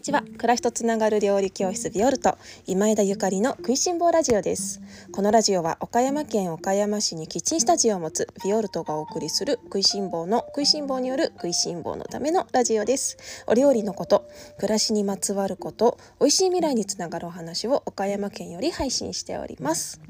にちは。暮らしとつながる料理教室ビオルト。今枝ゆかりの食いしん坊ラジオです。このラジオは岡山県岡山市にキッチンスタジオを持つビオルトがお送りする食いしん坊の食いしん坊による食いしん坊のためのラジオです。お料理のこと暮らしにまつわること美味しい未来につながるお話を岡山県より配信しております。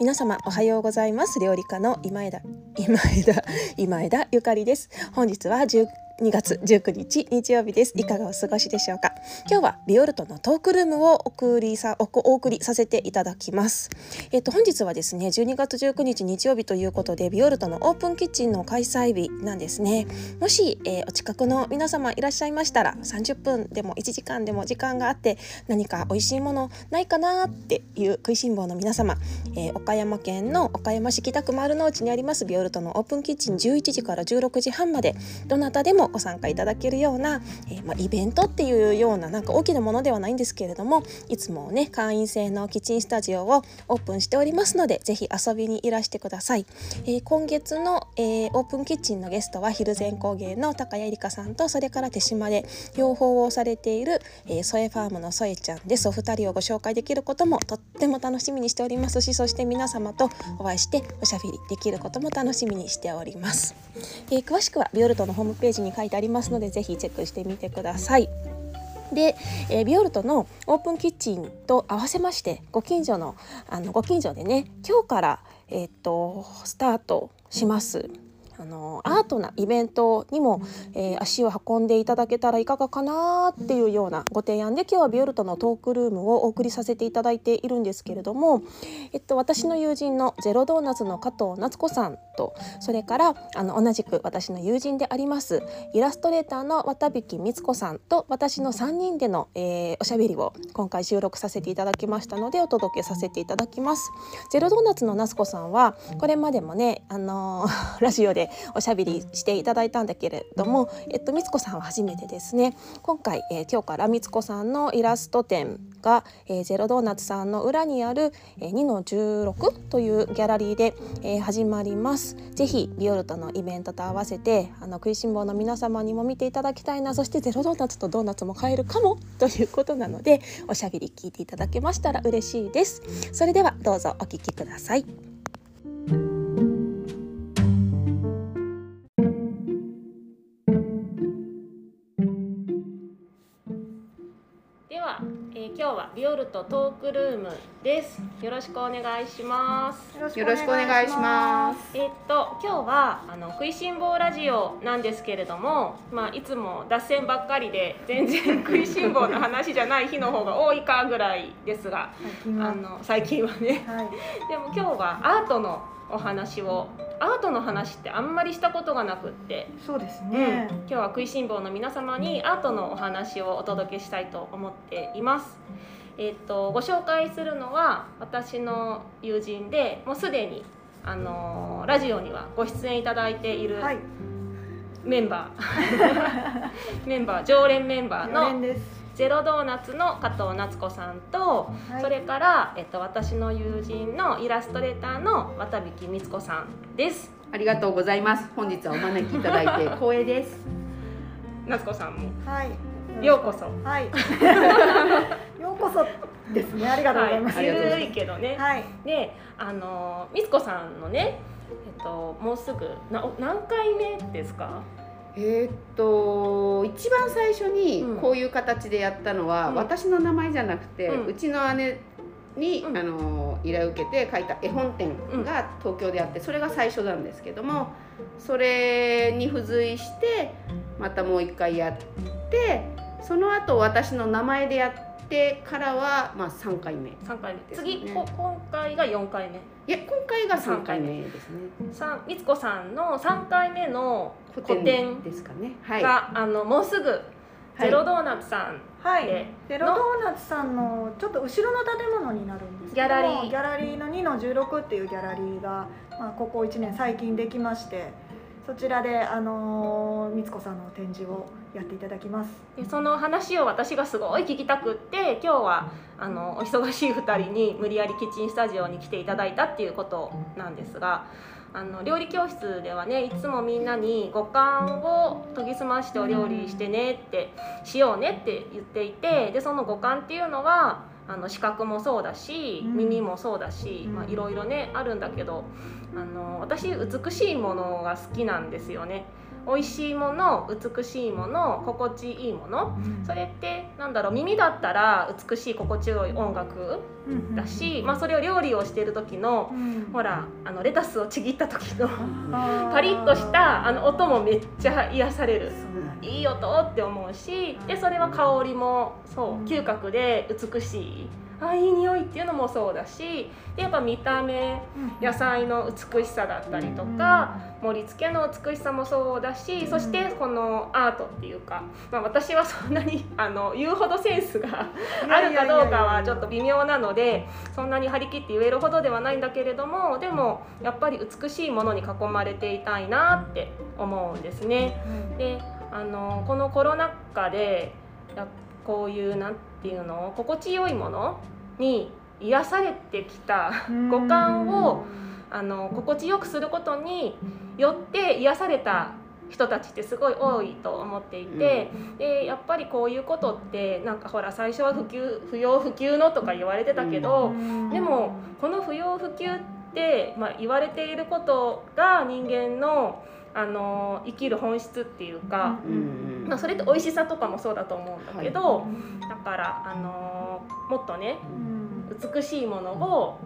皆様おはようございます。料理家の今枝今枝今枝ゆかりです。本日は10 2月19日日曜日です。いかがお過ごしでしょうか？今日はビオルトのトークルームを送りさお送りさせていただきます。えっと本日はですね12月19日日曜日ということでビオルトのオープンキッチンの開催日なんですね。もし、えー、お近くの皆様いらっしゃいましたら30分でも1時間でも時間があって何か美味しいものないかなっていう食いしん坊の皆様、えー、岡山県の岡山市北区丸の内にありますビオルトのオープンキッチン11時から16時半までどなたでもご参加いただけるような、えー、まあ、イベントっていうようななんか大きなものではないんですけれどもいつもね会員制のキッチンスタジオをオープンしておりますのでぜひ遊びにいらしてください、えー、今月の、えー、オープンキッチンのゲストは蒜山工芸の高谷理香さんとそれから手島で養蜂をされている、えー、ソエファームのソエちゃんです。お二人をご紹介できることもとっても楽しみにしておりますしそして皆様とお会いしておしゃべりできることも楽しみにしております、えー、詳しくはビオルトのホームページに書いてありますのでぜひチェックしてみてください。で、えー、ビオルトのオープンキッチンと合わせましてご近所のあのご近所でね今日から、えー、っとスタートしますあのアートなイベントにも、えー、足を運んでいただけたらいかがかなっていうようなご提案で今日はビオルトのトークルームをお送りさせていただいているんですけれども、えっと、私の友人のゼロドーナツの加藤夏子さんとそれからあの同じく私の友人でありますイラストレーターの渡引光子さんと私の3人での、えー、おしゃべりを今回収録させていただきましたのでお届けさせていただきます。ゼロドーナツの夏子さんはこれまでもね、あのー、ラジオでおしゃべりしていただいたんだけれども、えっと、みつこさんは初めてですね。今回、えー、今日からみつこさんのイラスト展が、えー、ゼロドーナツさんの裏にある、えー、2の16というギャラリーで、えー、始まります。ぜひビオルトのイベントと合わせてあの食いしん坊の皆様にも見ていただきたいな。そしてゼロドーナツとドーナツも買えるかもということなのでおしゃべり聞いていただけましたら嬉しいです。それではどうぞお聞きください今日はビオルトトークルームです。よろしくお願いします。よろしくお願いします。えっと今日はあの食いしん坊ラジオなんですけれども、まあいつも脱線ばっかりで全然食いしん坊の話じゃない日の方が多いかぐらいですが、あの最近はね。はい、でも今日はアートのお話をアートの話ってあんまりしたことがなくって。そうですね、うん、今日は食いしん坊の皆様にアートのお話をお届けしたいと思っています。えーと、ご紹介するのは私の友人でもうすでに、あのー、ラジオにはご出演いただいているメンバー、はい、メンバー 常連メンバーのゼロドーナツの加藤夏子さんと、はい、それから、えっと、私の友人のイラストレーターの渡引光子さんです。ありがとうございます。本日はお招きいただいて 光栄です。夏子さんも。はい。ようこそ。はい。ようこそですね。ありがとうございます、はい、ゆるいけどね、はい、であの光子さんのねえっともうすぐな何回目ですか？えー、っと一番最初にこういう形でやったのは、うん、私の名前じゃなくて、うん、うちの姉に、うん、あの依頼を受けて書いた絵本展が東京であってそれが最初なんですけどもそれに付随してまたもう一回やってその後私の名前でやってからはまあ3回目、3回目、ね、次こ今回が4回目。いや今回が3回目ですね。さみつこさんの3回目の個展ですかね。はい、があのもうすぐゼロドーナツさんはい、ゼロドーナツさんのちょっと後ろの建物になるんですけどギャラリー。ギャラリーの2の16っていうギャラリーが、まあ、ここ1年最近できましてそちらであのみつこさんの展示をやっていただきます。でその話を私がすごい聞きたくって今日はあのお忙しい2人に無理やりキッチンスタジオに来ていただいたっていうことなんですがあの料理教室ではねいつもみんなに五感を研ぎ澄ましてお料理してねってしようねって言っていてでその五感っていうのはあの視覚もそうだし耳もそうだし、まあ、いろいろねあるんだけどあの私美しいものが好きなんですよね。美味しいもの美しいもの心地いいもの、うん、それってなんだろう耳だったら美しい心地よい音楽だし、うん、まあ、それを料理をしてる時の、うん、ほらあのレタスをちぎった時のパリッとしたあの音もめっちゃ癒される。いい音って思うしでそれは香りもそう嗅覚で美しい。あいい匂いっていうのもそうだしでやっぱ見た目野菜の美しさだったりとか盛り付けの美しさもそうだしそしてこのアートっていうか、まあ、私はそんなに あの言うほどセンスがあるかどうかはちょっと微妙なのでそんなに張り切って言えるほどではないんだけれどもでもやっぱり美しいものに囲まれていたいなって思うんですね。であのこのコロナ禍でこういうなんていうの心地よいものに癒されてきた五感をあの心地よくすることによって癒された人たちってすごい多いと思っていて、でやっぱりこういうことってなんかほら最初は普及不要不急のとか言われてたけど、でもこの不要不急って、まあ、言われていることが人間のあの生きる本質っていうか、まあ、それって美味しさとかもそうだと思うんだけど、だからあのもっとね、美しいものを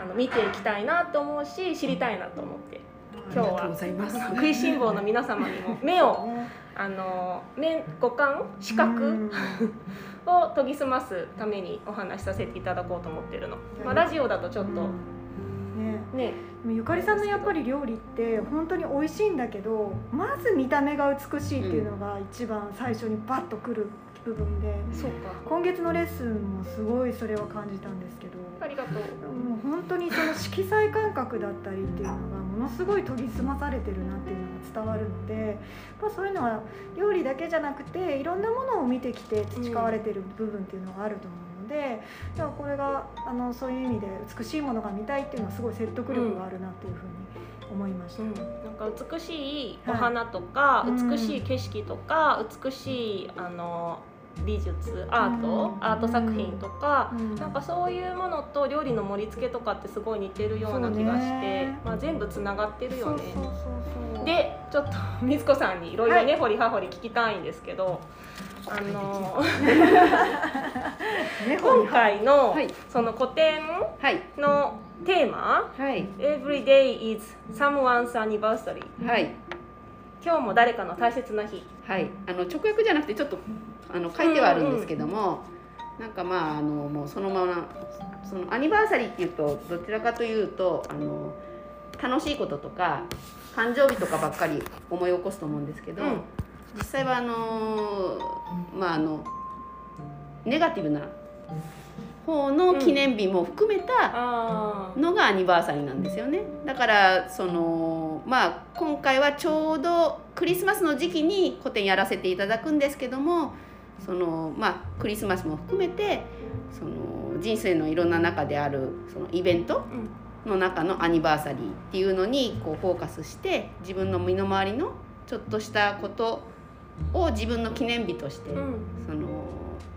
あの見ていきたいなと思うし知りたいなと思って今日は食いしん坊の皆様にも 目をあの目五感視覚を研ぎ澄ますためにお話しさせていただこうと思ってるの。まあ、ラジオだとちょっとね。ね。ゆかりさんのやっぱり料理って本当に美味しいんだけどまず見た目が美しいっていうのが一番最初にバッとくる部分で、そうか。今月のレッスンもすごいそれを感じたんですけどありがとう。もう本当にその色彩感覚だったりっていうのがものすごい研ぎ澄まされてるなっていうのが伝わるので、まあ、そういうのは料理だけじゃなくていろんなものを見てきて培われてる部分っていうのがあると思うでじゃあこれがあのそういう意味で美しいものが見たいっていうのはすごい説得力があるなっていうふうに思いました、うん、なんか美しいお花とか、はい、美しい景色とか、美しいあの美術アート、アート作品とか、うん、なんかそういうものと料理の盛り付けとかってすごい似てるような気がして、まあ、全部つながってるよね。でちょっと水子さんにいろいろね、はい、掘り葉掘り聞きたいんですけど。あの今回の、その古典のテーマ、はい、Every day is someone's anniversary、はい、今日も誰かの大切な日、はい、あの直訳じゃなくてちょっとあの書いてはあるんですけども、うんうん、なんかまああのもうそのままそのアニバーサリーっていうとどちらかというとあの楽しいこととか誕生日とかばっかり思い起こすと思うんですけど、うん、実際はあのまああのネガティブな方の記念日も含めたのがアニバーサリーなんですよね。だからそのまあ今回はちょうどクリスマスの時期に個展やらせていただくんですけどもそのまあクリスマスも含めてその人生のいろんな中であるそのイベントの中のアニバーサリーっていうのにこうフォーカスして自分の身の回りのちょっとしたことを自分の記念日として、うん、その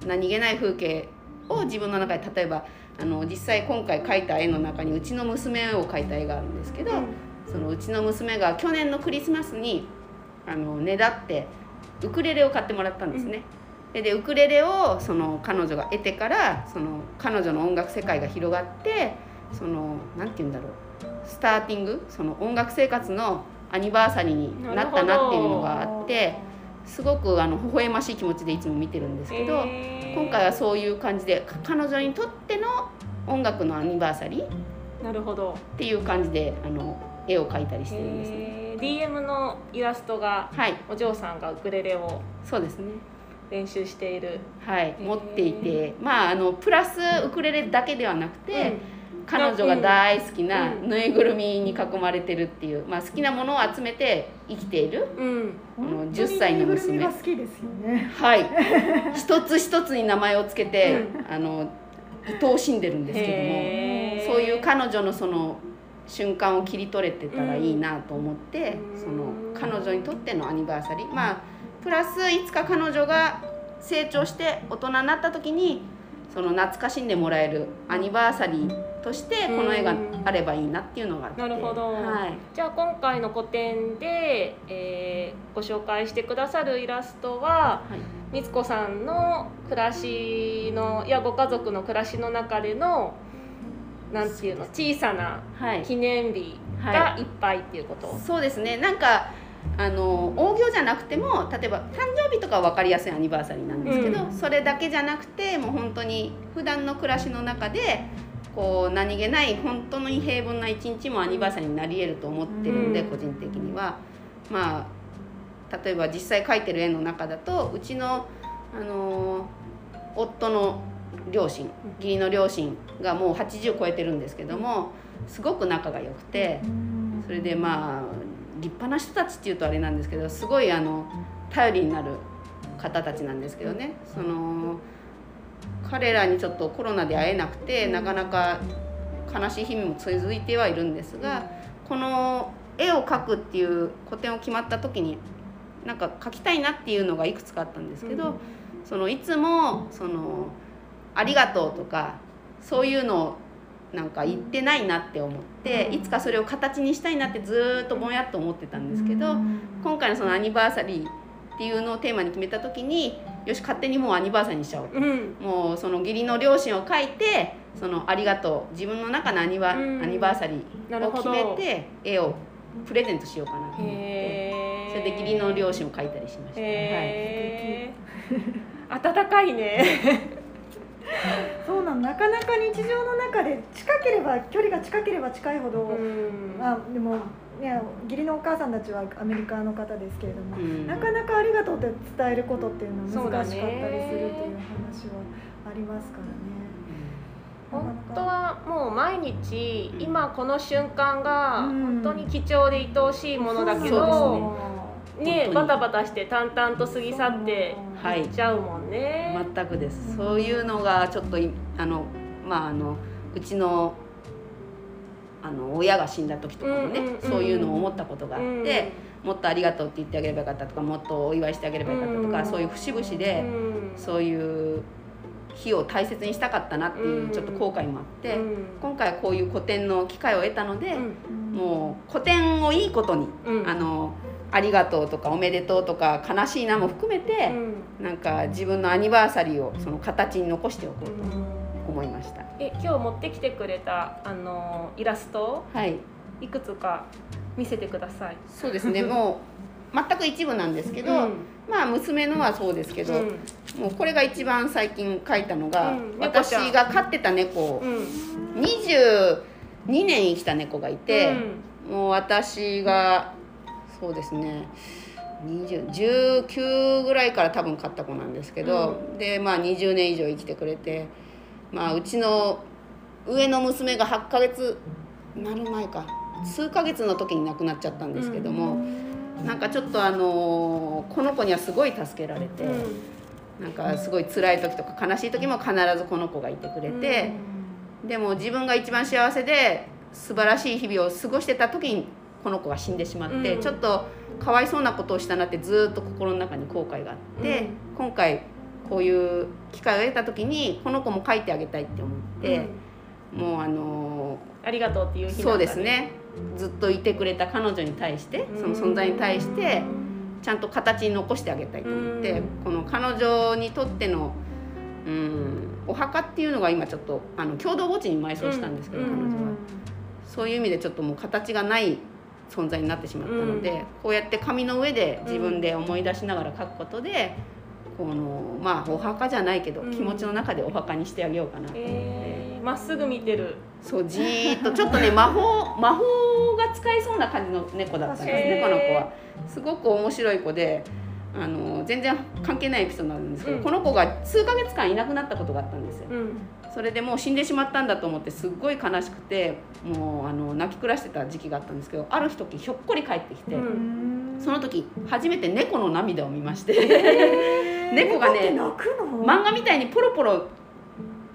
何気ない風景を自分の中で例えばあの実際今回描いた絵の中にうちの娘を描いた絵があるんですけど、うん、そのうちの娘が去年のクリスマスにあのねだってウクレレを買ってもらったんですね。うん、でウクレレをその彼女が得てからその彼女の音楽世界が広がってその何て言うんだろう。スターティング？その音楽生活のアニバーサリーになったなっていうのがあって。すごくあの微笑ましい気持ちでいつも見てるんですけど、今回はそういう感じで彼女にとっての音楽のアニバーサリーなるほど。っていう感じであの絵を描いたりしてるんですね。DM のイラストが、はい、お嬢さんがウクレレをそうですね。練習している、はい、持っていてまああのプラスウクレレだけではなくて、うん彼女が大好きなぬいぐるみに囲まれてるっていう、まあ、好きなものを集めて生きている、うん、この10歳の娘。好きですよね。はい。一つ一つに名前を付けて、あの愛おしんでるんですけどもそういう彼女のその瞬間を切り取れてたらいいなと思って、うん、その彼女にとってのアニバーサリー。まあプラスいつか彼女が成長して大人になった時にその懐かしんでもらえるアニバーサリーとしてこの絵があればいいなっていうのがあって、なるほど、はい、じゃあ今回の個展で、えー、ご紹介してくださるイラストは、はい、光子さんの暮らしのいやご家族の暮らしの中でのなんていうの小さな記念日がい。っぱいっていうこと、はい、そうですね。なんかあの大行じゃなくても例えば誕生日とかは分かりやすいアニバーサリーなんですけど、うん、それだけじゃなくてもう本当に普段の暮らしの中でこう何気ない本当に平凡な一日もアニバーサリーになり得ると思ってるんで、うん、個人的には。まあ例えば実際描いてる絵の中だとうちの、あの夫の両親義理の両親がもう80超えてるんですけどもすごく仲が良くてそれでまあ立派な人たちっていうとあれなんですけどすごいあの頼りになる方たちなんですけどね。その彼らにちょっとコロナで会えなくてなかなか悲しい日々も続いてはいるんですがこの絵を描くっていう個展を決まった時になんか描きたいなっていうのがいくつかあったんですけど、そのいつもそのありがとうとかそういうのをなんか言ってないなって思っていつかそれを形にしたいなってずっとぼんやっと思ってたんですけど今回のそのアニバーサリーっていうのをテーマに決めた時によし勝手にもうアニバーサリーにしちゃおう、うん、もうその義理の両親を書いてそのありがとう。自分の中のアニバ,、アニバーサリーを決めて絵をプレゼントしようかなと思って。それで義理の両親を書いたりしました。はい、温かいね。そうなのなかなか日常の中で近ければ距離が近ければ近いほど、あでもね義理のお母さんたちはアメリカの方ですけれども、なかなかありがとうって伝えることっていうのは難しかったりするっていう話はありますからね。本当はもう毎日今この瞬間が本当に貴重で愛おしいものだけど、ね。バタバタして淡々と過ぎ去っていっちゃうもんね、はい、全くです。そういうのがちょっとあのまああのうちのあの親が死んだ時とかもね、うんうん、そういうのを思ったことがあって、うん、もっとありがとうって言ってあげればよかったとかもっとお祝いしてあげればよかったとか、うん、そういう節々で、そういう日を大切にしたかったなっていうちょっと後悔もあって、今回はこういう個展の機会を得たので、もう個展をいいことに、あのありがとうとかおめでとうとか悲しいなも含めて、うん、なんか自分のアニバーサリーをその形に残しておこうと思いました。え今日持ってきてくれたあのイラスト、はい、いくつか見せてください。そうですね。もう全く一部なんですけど、うん、まあ娘のはそうですけど、うん、もうこれが一番最近描いたのが、私が飼ってた猫、うん、22年生きた猫がいて、もう私がそうですね。19ぐらいから多分買った子なんですけど、うん、でまあ20年以上生きてくれて、まあ、うちの上の娘が8ヶ月なる前か。数ヶ月の時に亡くなっちゃったんですけども、うん、なんかちょっとあのこの子にはすごい助けられて、うん、なんかすごい辛い時とか悲しい時も必ずこの子がいてくれて、うん、でも自分が一番幸せで素晴らしい日々を過ごしてた時にこの子が死んでしまって、うん、ちょっとかわいそうなことをしたなってずっと心の中に後悔があって、うん、今回こういう機会を得た時にこの子も書いてあげたいって思って、うん、もうあのー、ありがとうっていう日そうですね。ずっといてくれた彼女に対してその存在に対してちゃんと形に残してあげたいと思って、この彼女にとってのうんお墓っていうのが今ちょっとあの共同墓地に埋葬したんですけど、彼女は。そういう意味でちょっともう形がない存在になってしまったので、うん、こうやって紙の上で自分で思い出しながら書くことで、このまあお墓じゃないけど、気持ちの中でお墓にしてあげようかなと思って。ま、っすぐ見てる。そうじーっとちょっとね 魔法魔法が使えそうな感じの猫だったんですねこの子は。すごく面白い子であの全然関係ないエピソードなんですけど、うん、この子が数ヶ月間いなくなったことがあったんですよ、うん、それでもう死んでしまったんだと思ってすっごい悲しくてもうあの泣き暮らしてた時期があったんですけどある時ひょっこり帰ってきて、うん、その時初めて猫の涙を見まして猫がね漫画みたいにポロポロ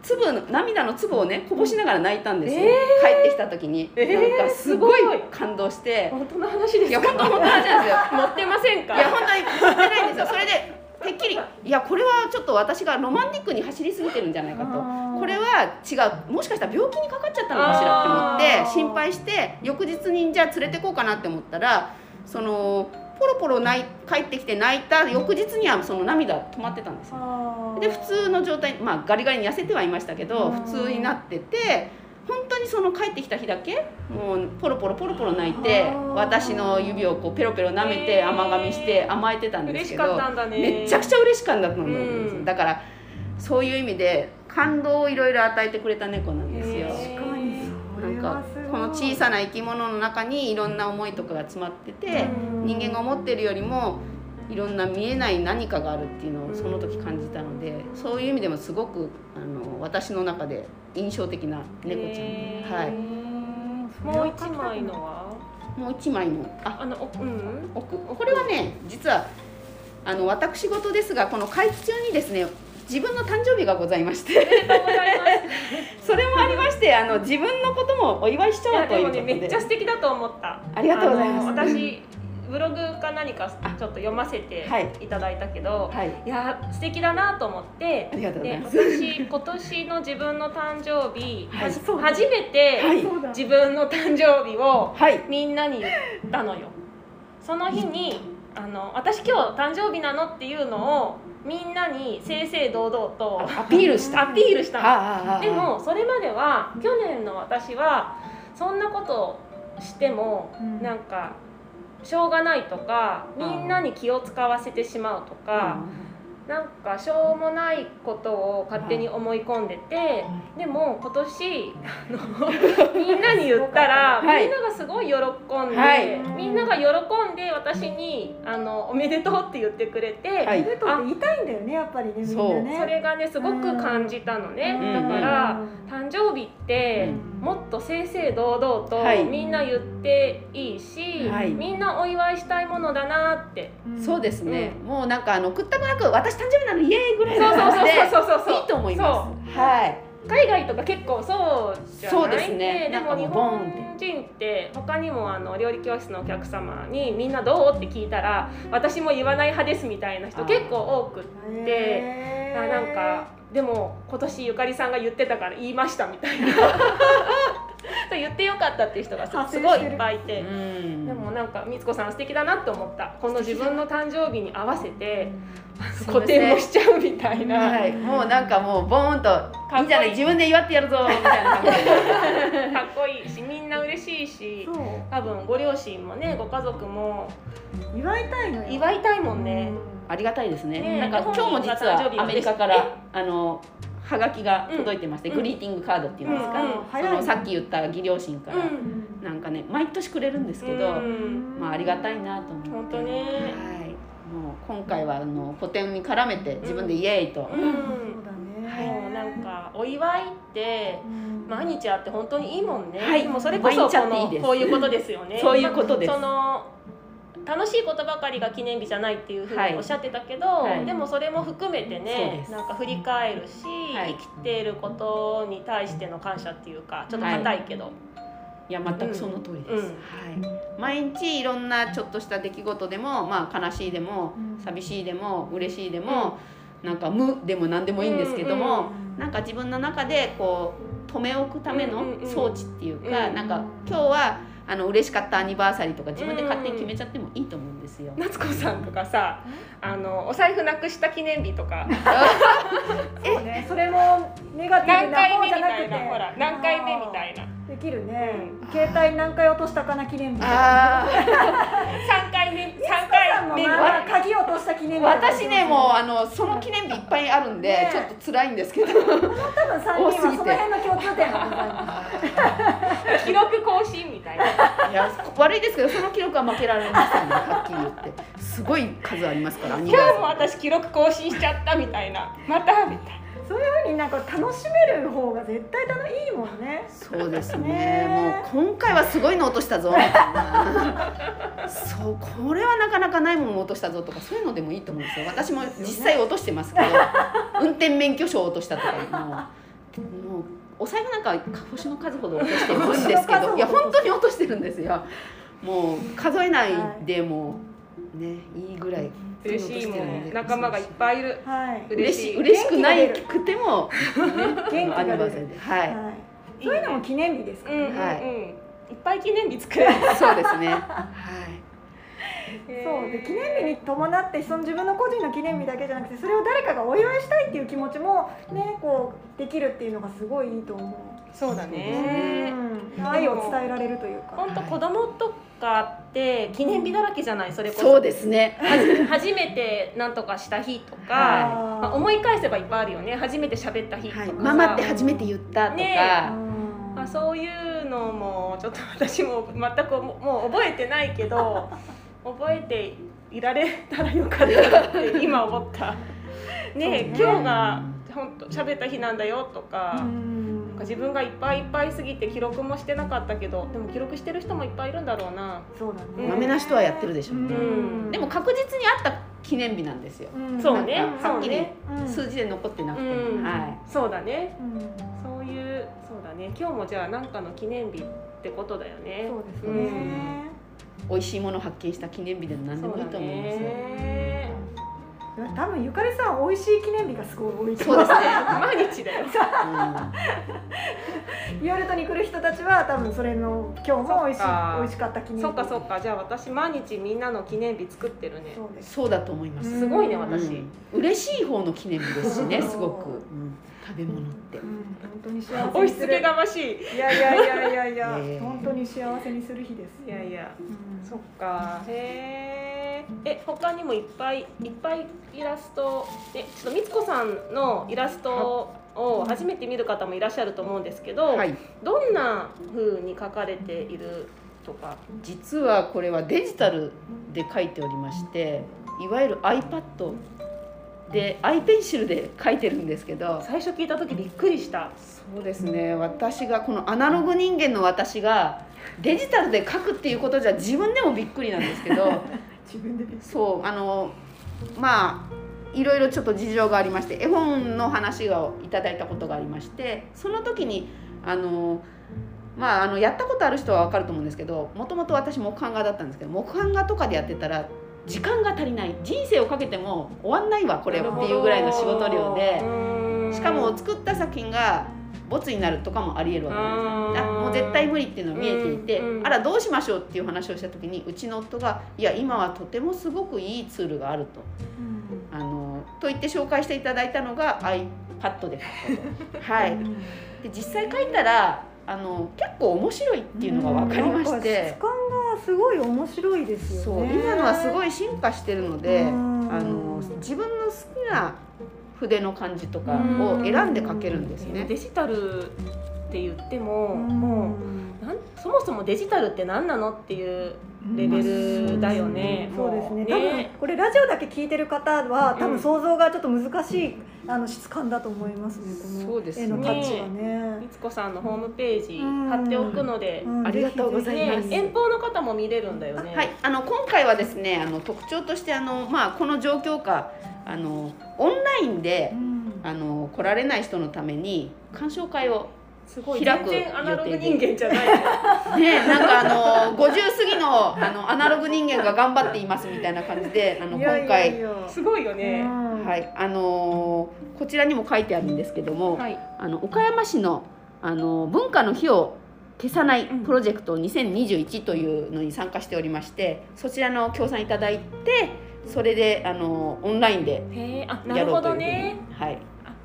粒の涙の粒をねこぼしながら泣いたんですよ、えー、帰ってきた時に、えー、なんかすごい感動して、本当の話ですいや本当本当の話なんですよ。持ってませんか？いや本当に持ってないんですよ。それでてっきりいやこれはちょっと私がロマンティックに走りすぎてるんじゃないかと。これは違う。もしかしたら病気にかかっちゃったのかしらって。思って心配して翌日にじゃあ連れてこうかなって思ったらそのポロポロ泣い帰ってきて泣いた翌日にはその涙止まってたんですよ。で普通の状態まあガリガリに痩せてはいましたけど普通になってて本当にその帰ってきた日だけもうポロポロポロポロ泣いて私の指をこうペロペロ舐めて甘噛みして甘えてたんですけど、めちゃくちゃ嬉しかったんです、だからそういう意味で感動をいろいろ与えてくれた猫なんですよ。なんかこの小さな生き物の中にいろんな思いとかが詰まってて人間が思ってるよりもいろんな見えない何かがあるっていうのをその時感じたのでそういう意味でもすごくあの私の中で印象的な猫ちゃん。はいもう一枚のはもう一枚のああの奥、うん、奥。これはね実はあの私事ですがこの会期中にですね自分の誕生日がございまして。それもありましてあの自分のこともお祝いしちゃおうということで、ね、めっちゃ素敵だと思った。ありがとうございます。私ブログか何かちょっと読ませてい。ただいたけど、はい、いや素敵だなと思ってで私今年の自分の誕生日、はい、初めて自分の誕生日をみんなに言ったのよ。その日にあの私今日誕生日なのっていうのをみんなに正々堂々とアピールした。アピールしたの。でもそれまでは去年の私はそんなことしてもなんかしょうがないとかみんなに気を使わせてしまうとか、なんかしょうもないことを勝手に思い込んでて、でも今年あの みんなに言ったら、みんながすごい喜んで、はい、みんなが喜んで私にあの「おめでとう」って言ってくれて、はい、おめでとうって言いたいんだよねやっぱりねみんなね。それがねすごく感じたのね、だから誕生日ってもっと正々堂々とみんな言っていいし、はい、みんなお祝いしたいものだなって、そうですね、もうなんかあのくったくなく私誕生日なのイエーイぐらいの感じでそうそうそうそういいと思います。はい。海外とか結構そうじゃない？そうですね。でも日本人って他にもあの料理教室のお客様にみんなどう？って聞いたら私も言わない派ですみたいな人結構多くってなんかでも今年ゆかりさんが言ってたから言いましたみたいな。言ってよかったっていう人がすごいいっぱいいて、でもなんかみつこさん素敵だなって思った。この自分の誕生日に合わせて、固定もしちゃうみたいな、はい、もうなんかもうボーンと「いい。んじゃない。自分で祝ってやるぞ」みたいな。感じでかっこいいしみんな嬉しいし多分ご両親もねご家族も祝いたいのよ。祝いたいもんね、ありがたいですね、ね、なんか今日も実はアメリカからあのはがきが届いてまして、グリーティングカードっていうんですか、そのさっき言った義両親から、なんかね毎年くれるんですけど、まあありがたいなと思って。本当ね、はい、もう今回はあの古典に絡めて自分でイエーイと、うん。はい、もうなんかお祝いって毎日あって本当にいいもんね、はい、でもそれこそこのこういうことですよね。そういうことです、その楽しいことばかりが記念日じゃないっていうふうにおっしゃってたけど、はい、でもそれも含めてねなんか振り返るし、はい、生きていることに対しての感謝っていうかちょっと硬いけど。い。や全くその通りです、うん。うん、はい、毎日いろんなちょっとした出来事でも、まあ、悲しいでも、寂しいでも嬉しいでも、うん、なんか無でも何でもいいんですけども、うんうん、なんか自分の中でこう止め置くための装置っていうか、うんうん、なんか今日はあの嬉しかったアニバーサリーとか自分で勝手に決めちゃってもいいと思うんですよ。夏子さんとかさあのお財布なくした記念日とか。そうね。それもネガティブな方じゃなくて。ほら何回目みたいな。できるね、うん、携帯何回落としたかな記念日あ3 回目3回目。まあ、鍵落とした記念日私ねもうあのその記念日いっぱいあるんで、ね、ちょっと辛いんですけど。多分3人はその辺の共通点がございます。記録更新みたいな。いや悪いですけどその記録は負けられませんねはっきり言って。すごい数ありますから今日も私記録更新しちゃったみたいな。またみたいなそういうふうになんか楽しめる方が絶対楽いいもんね。そうですね。ね。もう今回はすごいの落としたぞ。そうこれはなかなかないもの落としたぞとかそういうのでもいいと思うんですよ。私も実際落としてますけど 運転免許証を落としたとかももうお財布なんか星の数ほど落としてるんですけどいや本当に落としてるんですよ。もう数えないでもねいいぐらい嬉しいもん仲間がいっぱいいる、はい、嬉しい。嬉しくないくても、ね、元気が出る。はい、はい、そういうのも記念日ですかね、うんうんうん、はい、いっぱい記念日作る。そうですね。はい。そう。で記念日に伴ってその自分の個人の記念日だけじゃなくてそれを誰かがお祝いしたいっていう気持ちもねこうできるっていうのがすごいいいと思う。そうだね、うん、愛を伝えられるというか。本当子供とかって記念日だらけじゃないそれこそ。そうですね。初めて何とかした日とか、はい、まあ、思い返せばいっぱいあるよね。初めて喋った日とか、はい、ママって初めて言ったとか。ねまあ、そういうのもちょっと私も全くもう覚えてないけど 覚えていられたらよかったって今思った。ねね今日が本当喋った日なんだよとか。か自分がいっぱいいっぱいすぎて記録もしてなかったけどでも記録してる人もいっぱいいるんだろうな。そうだね。まめな人はやってるでしょうね、うん、でも確実にあった記念日なんですよ、うん、そうね。はっきり数字で残ってなくて、うん、はい、そうだね、そういうそうだね。今日もじゃあ何かの記念日ってことだよね。そうですね、美味しいものを発見した記念日でも何でもいいと思います。多分ゆかりさん美味しい記念日がすごい多いそうですね。毎日だよ、う。ん、ヨルトに来る人たちは多分それの今日も美味しい美味しかった記念日。そっか。そっかじゃあ私毎日みんなの記念日作ってるね。そうだと思います。すごいね私、うん、嬉しい方の記念日ですしねすごく、うん食べ物って、うん、本当に幸せ押し付けがましい。いやいやいやいや。いや、え。ー、本当に幸せにする日です。いやいや、うん、そっか。へええ他にもいっぱいいっぱいイラストえちょっとみつこさんのイラストを初めて見る方もいらっしゃると思うんですけど、はい、どんな風に描かれているとか？実はこれはデジタルで描いておりましていわゆる iPad でアイペンシルで書いてるんですけど最初聞いた時びっくりした。そうですね。私がこのアナログ人間の私がデジタルで書くっていうことじゃ自分でもびっくりなんですけど 自分で。そうあのまあいろいろちょっと事情がありまして絵本の話をいただいたことがありましてその時にあのまあ、あのやったことある人は分かると思うんですけどもともと私木版画だったんですけど木版画とかでやってたら時間が足りない。人生をかけても終わんないわこれっていうぐらいの仕事量で。しかも作った作品がボツになるとかもありえるわけですあもう絶対無理っていうのが見えていてあらどうしましょうっていう話をした時にうちの夫が「いや今はとてもすごくいいツールがあると」あのと言って紹介していただいたのが iPad で書くと。はい、で実際書いたらあの結構面白いっていうのが分かりまして、質感がすごい面白いですよね。今のはすごい進化してるので、あの自分の好きな筆の感じとかを選んで描けるんですね。デジタルって言ってももうなんそもそもデジタルって何なのっていうレベルだよね。そうですね。多分これラジオだけ聞いてる方は多分想像がちょっと難しい、あの質感だと思いますね。この絵のタッチはね。みつこさんのホームページ貼っておくので、ありがとうございます。遠方の方も見れるんだよね。はい。あの今回はですね、あの特徴としてあのまあこの状況下あのオンラインで、あの来られない人のために鑑賞会をすごい。開くアナログ人間じゃない。ねなんかあの50過ぎのあの アナログ人間が頑張っていますみたいな感じであの今回。すごいよね、はい。あのこちらにも書いてあるんですけども、はい、あの岡山市のあの文化の日を消さないプロジェクト2021というのに参加しておりましてそちらの協賛いただいてそれであのオンラインでやろうというふうに、ね、はい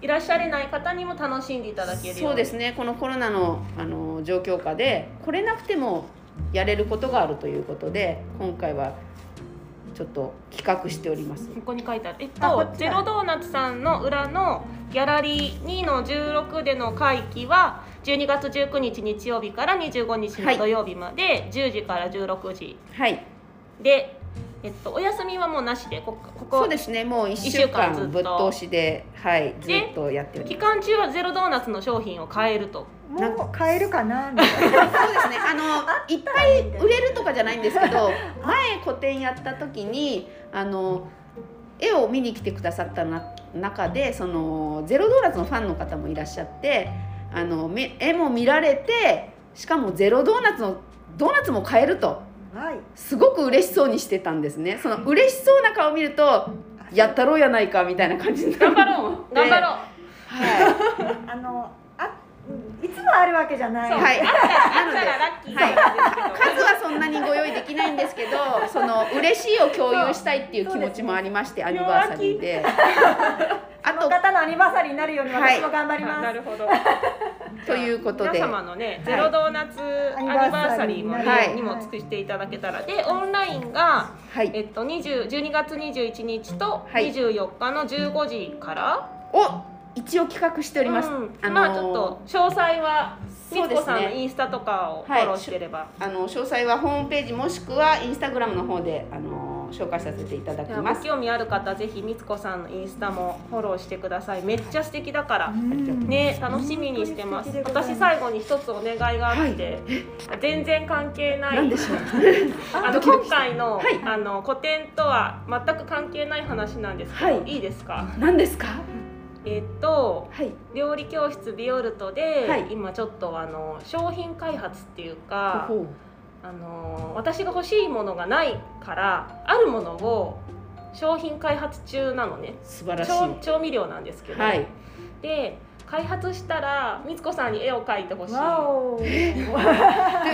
いらっしゃれない方にも楽しんでいただけるそうですね。このコロナのあの状況下で来れなくてもやれることがあるということで今回はちょっと企画しております。ここに書いてある。えっとゼロドーナツさんの裏のギャラリー2の16での会期は12月19日日曜日から25日の土曜日まで、はい、10時から16時、はい、でえっと、お休みはもうなしでここそうですねもう1週間ぶっ通しではいずっとやって期間中はゼロドーナツの商品を買えると。もう買えるかなそうですねあのいっぱい売れるとかじゃないんですけど前個展やった時にあの絵を見に来てくださったな中でそのゼロドーナツのファンの方もいらっしゃってあの絵も見られてしかもゼロドーナツのドーナツも買えると、はい、すごく嬉しそうにしてたんですね。その嬉しそうな顔を見るとやったろうやないかみたいな感じに頑張ろう。頑張ろう。はい。あのいつもあるわけじゃない。はい。なので、はい、数はそんなにご用意できないんですけど、その嬉しいを共有したいっていう気持ちもありまして、アニバーサリーで。あと方のアニバーサリーになるように私も頑張ります。なるほど。ということで、皆様のね、ゼロドーナツアニバーサリーもね、にも作っていただけたら、でオンラインが、えっと二十十二月二十一日と二十四日の十五時から。お一応企画しております。うん、あまあちょっと詳細はみつこさんのインスタとかをフォローしてれば、はい、あの詳細はホームページもしくはインスタグラムの方であの紹介させていただきます。興味ある方ぜひみつこさんのインスタもフォローしてください。めっちゃ素敵だから、ね楽しみにしてます。私最後に一つお願いがあって、はい、全然関係ない。あの今回の、はい、あの古典とは全く関係ない話なんですけど、はい、いいですか？何ですか？えっと、はい、料理教室ビオルトで、はい、今ちょっとあの商品開発っていうかあの私が欲しいものがないからあるものを商品開発中なのね。素晴らしい。調味料なんですけど、はい、で開発したらみつこさんに絵を描いてほしい。っていう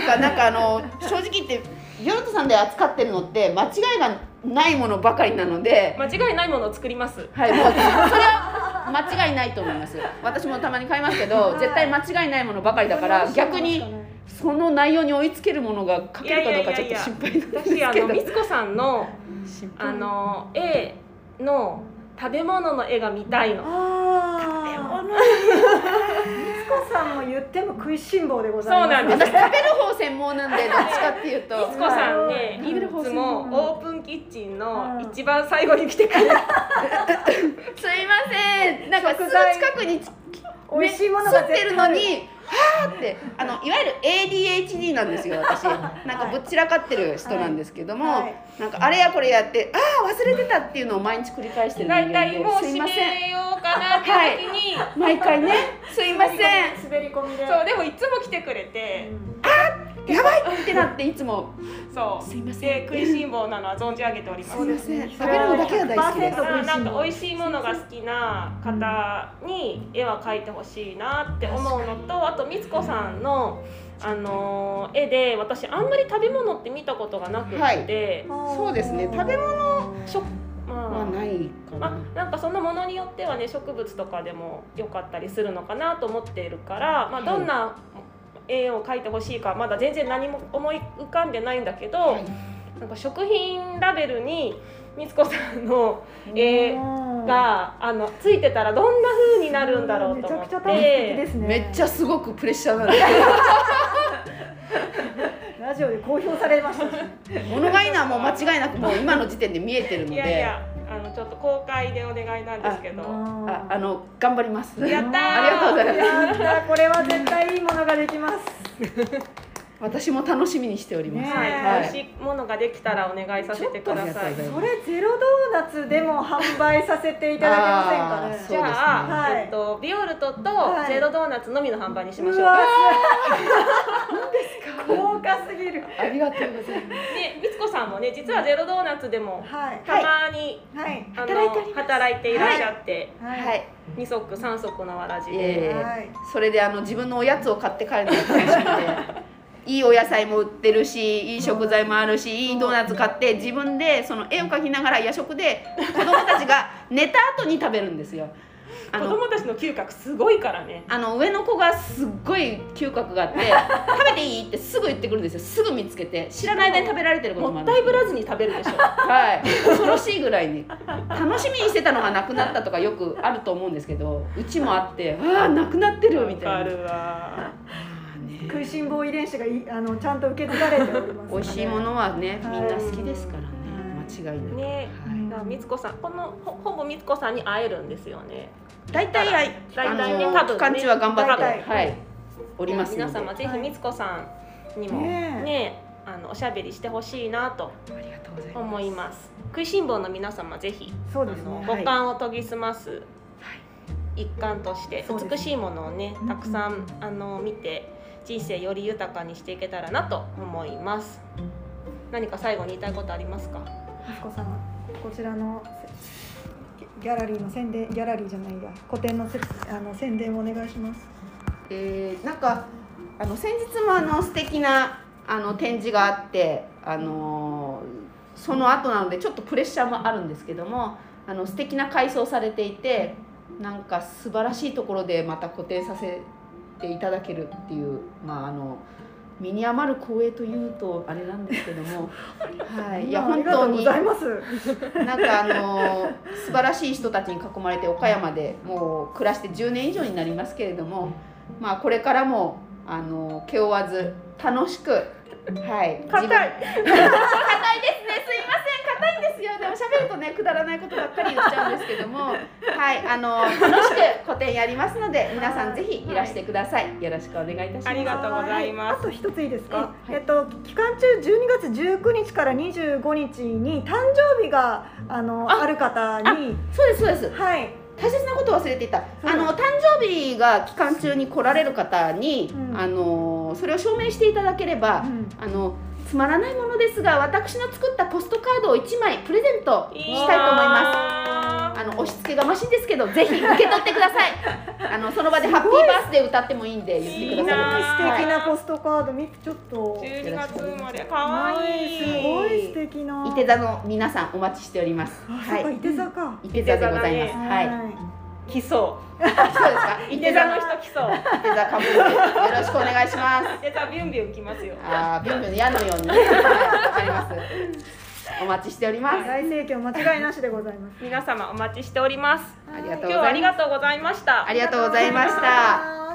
かなんかあの正直言ってビオルトさんで扱ってるのって間違いがないものばかりなので。間違いないものを作ります。はい、もうそれは間違いないと思います。私もたまに買いますけど絶対間違いないものばかりだから。逆にその内容に追いつけるものが書けるかどうかちょっと心配なんですけど私あのみつこさんのあの絵の食べ物の絵が見たいの。食べ物。みつこさんも言っても食いしん坊でございます。そうなんです。食べる方専門なんでどっちかっていうと。みつこさんね、いつもオープンキッチンの一番最後に来てくれる。すいません。なんかすぐ近くに美味しいものがってるのに。はあってあのいわゆる ADHD なんですよ私。なんかぶっちらかってる人なんですけども、はい。はい、なんかあれやこれやってああ忘れてたっていうのを毎日繰り返してる人間ですいません。ようかなって時に、はい、毎回ねすいません。滑り込みで。そうでもいつも来てくれて、うん、あやばい！ってなっていつも。そう。すいません。で食いしん坊なのは存じ上げております。すいません食べるのだけは大好きです。なんか美味しいものが好きな方に絵は描いてほしいなって思うのとあとみつこさんのあの絵で私あんまり食べ物って見たことがなくて、はい、そうですね。食べ物食まあ、ないかな、まあ、なんかそのものによってはね植物とかでもよかったりするのかなと思っているから、まあ、どんな絵を描いてほしいかまだ全然何も思い浮かんでないんだけど、はい、なんか食品ラベルにみつこさんの絵があのついてたらどんな風になるんだろうと思って、めっちゃすごくプレッシャーなんですラジオで公表されました、物がいいのはもう間違いなくもう今の時点で見えてるので。いやいやあのちょっと公開でお願いなんですけど。ああの頑張ります。やったありがとうございます。これは絶対いいものができます私も楽しみにしております。はい、美味しいものができたらお願いさせてください。それゼロドーナツでも販売させていただけませんかね？じゃあ、はい、えっとビオルトとゼロドーナツのみの販売にしましょう。何ですか？豪華すぎる。ありがとうございます。で、みつこさんもね、実はゼロドーナツでもたまに、はい、あの働いていらっしゃって、はい、二足三足のわらじで、それであの自分のおやつを買って帰るのが楽しみで。いいお野菜も売ってるしいい食材もあるしいいドーナツ買って自分でその絵を描きながら夜食で子供たちが寝た後に食べるんですよ。子供たちの嗅覚すごいからね。あの上の子がすっごい嗅覚があって食べていいってすぐ言ってくるんですよ。すぐ見つけて知らない間に食べられてることももったいぶらずに食べるでしょ。はい。恐ろしいぐらいに。楽しみにしてたのがなくなったとかよくあると思うんですけどうちもあって ああなくなってるみたいな。食いしん坊遺伝子がいあのちゃんと受け継がれております、ね、美味しいものはね、みんな好きですからね、間違いない。ね、はい、みつこさん、このほほぼみつこさんに会えるんですよね。大体大体ね、多分ね、期間中は頑張って、はい、おります皆様ぜひみつこさんにもねあのおしゃべりしてほしいなとありがとうございます。思います食いしん坊の皆様ぜひそうですね。五感を研ぎ澄ます一環として美しいものをねうんたくさん。あの見て人生より豊かにしていけたらなと思います。何か最後に言いたいことありますか？息子さんこちらのギャラリーの宣伝ギャラリーじゃないや個展のせあの宣伝をお願いします。えーなんかあの先日もあの素敵なあの展示があってあのーその後なのでちょっとプレッシャーもあるんですけどもあの素敵な改装されていてなんか素晴らしいところでまた個展させていただけるっていうまああの身に余る光栄というとあれなんですけども、はい、いやあ本当にざいます。なんかあの素晴らしい人たちに囲まれて岡山でもう暮らして10年以上になりますけれども、まあこれからもあの気負わず楽しくはい硬い。硬いですね。すいませんですよ。でも喋るとねくだらないことばっかり言っちゃうんですけども。はいあの楽しく個展やりますので皆さんぜひいらしてください。よろしくお願いいたします。ありがとうございます。あと一ついいですか、うんはい。えっと期間中12月19日から25日に誕生日があのあある方に。そうですそうです。はい。大切なことを忘れていた。あの誕生日が期間中に来られる方に、うん。あのそれを証明していただければ、うん。あのつまらないものですが私の作ったポストカードを1枚プレゼントしたいと思います。あの押し付けがましいんですけどぜひ受け取ってください。あのその場でハッピーバースデー歌ってもいいんで言ってください。いいな素敵はなポストカードみちょっと12月生まれかわいい。すごい素敵な。い手座の皆さんお待ちしております。あ、はいそうかい。て座か、い手座でございます。はい来そそうですか？う いい手座の人来そう。い手座かぶってよろしくお願いします。いて座ビュンビュン来ますよ。ああ、ビュンビュンの矢のように わかります。お待ちしております。大盛況間違いなしでございます。皆様お待ちしております。ありがとう今日はありがとうございました。ありがとうございました。た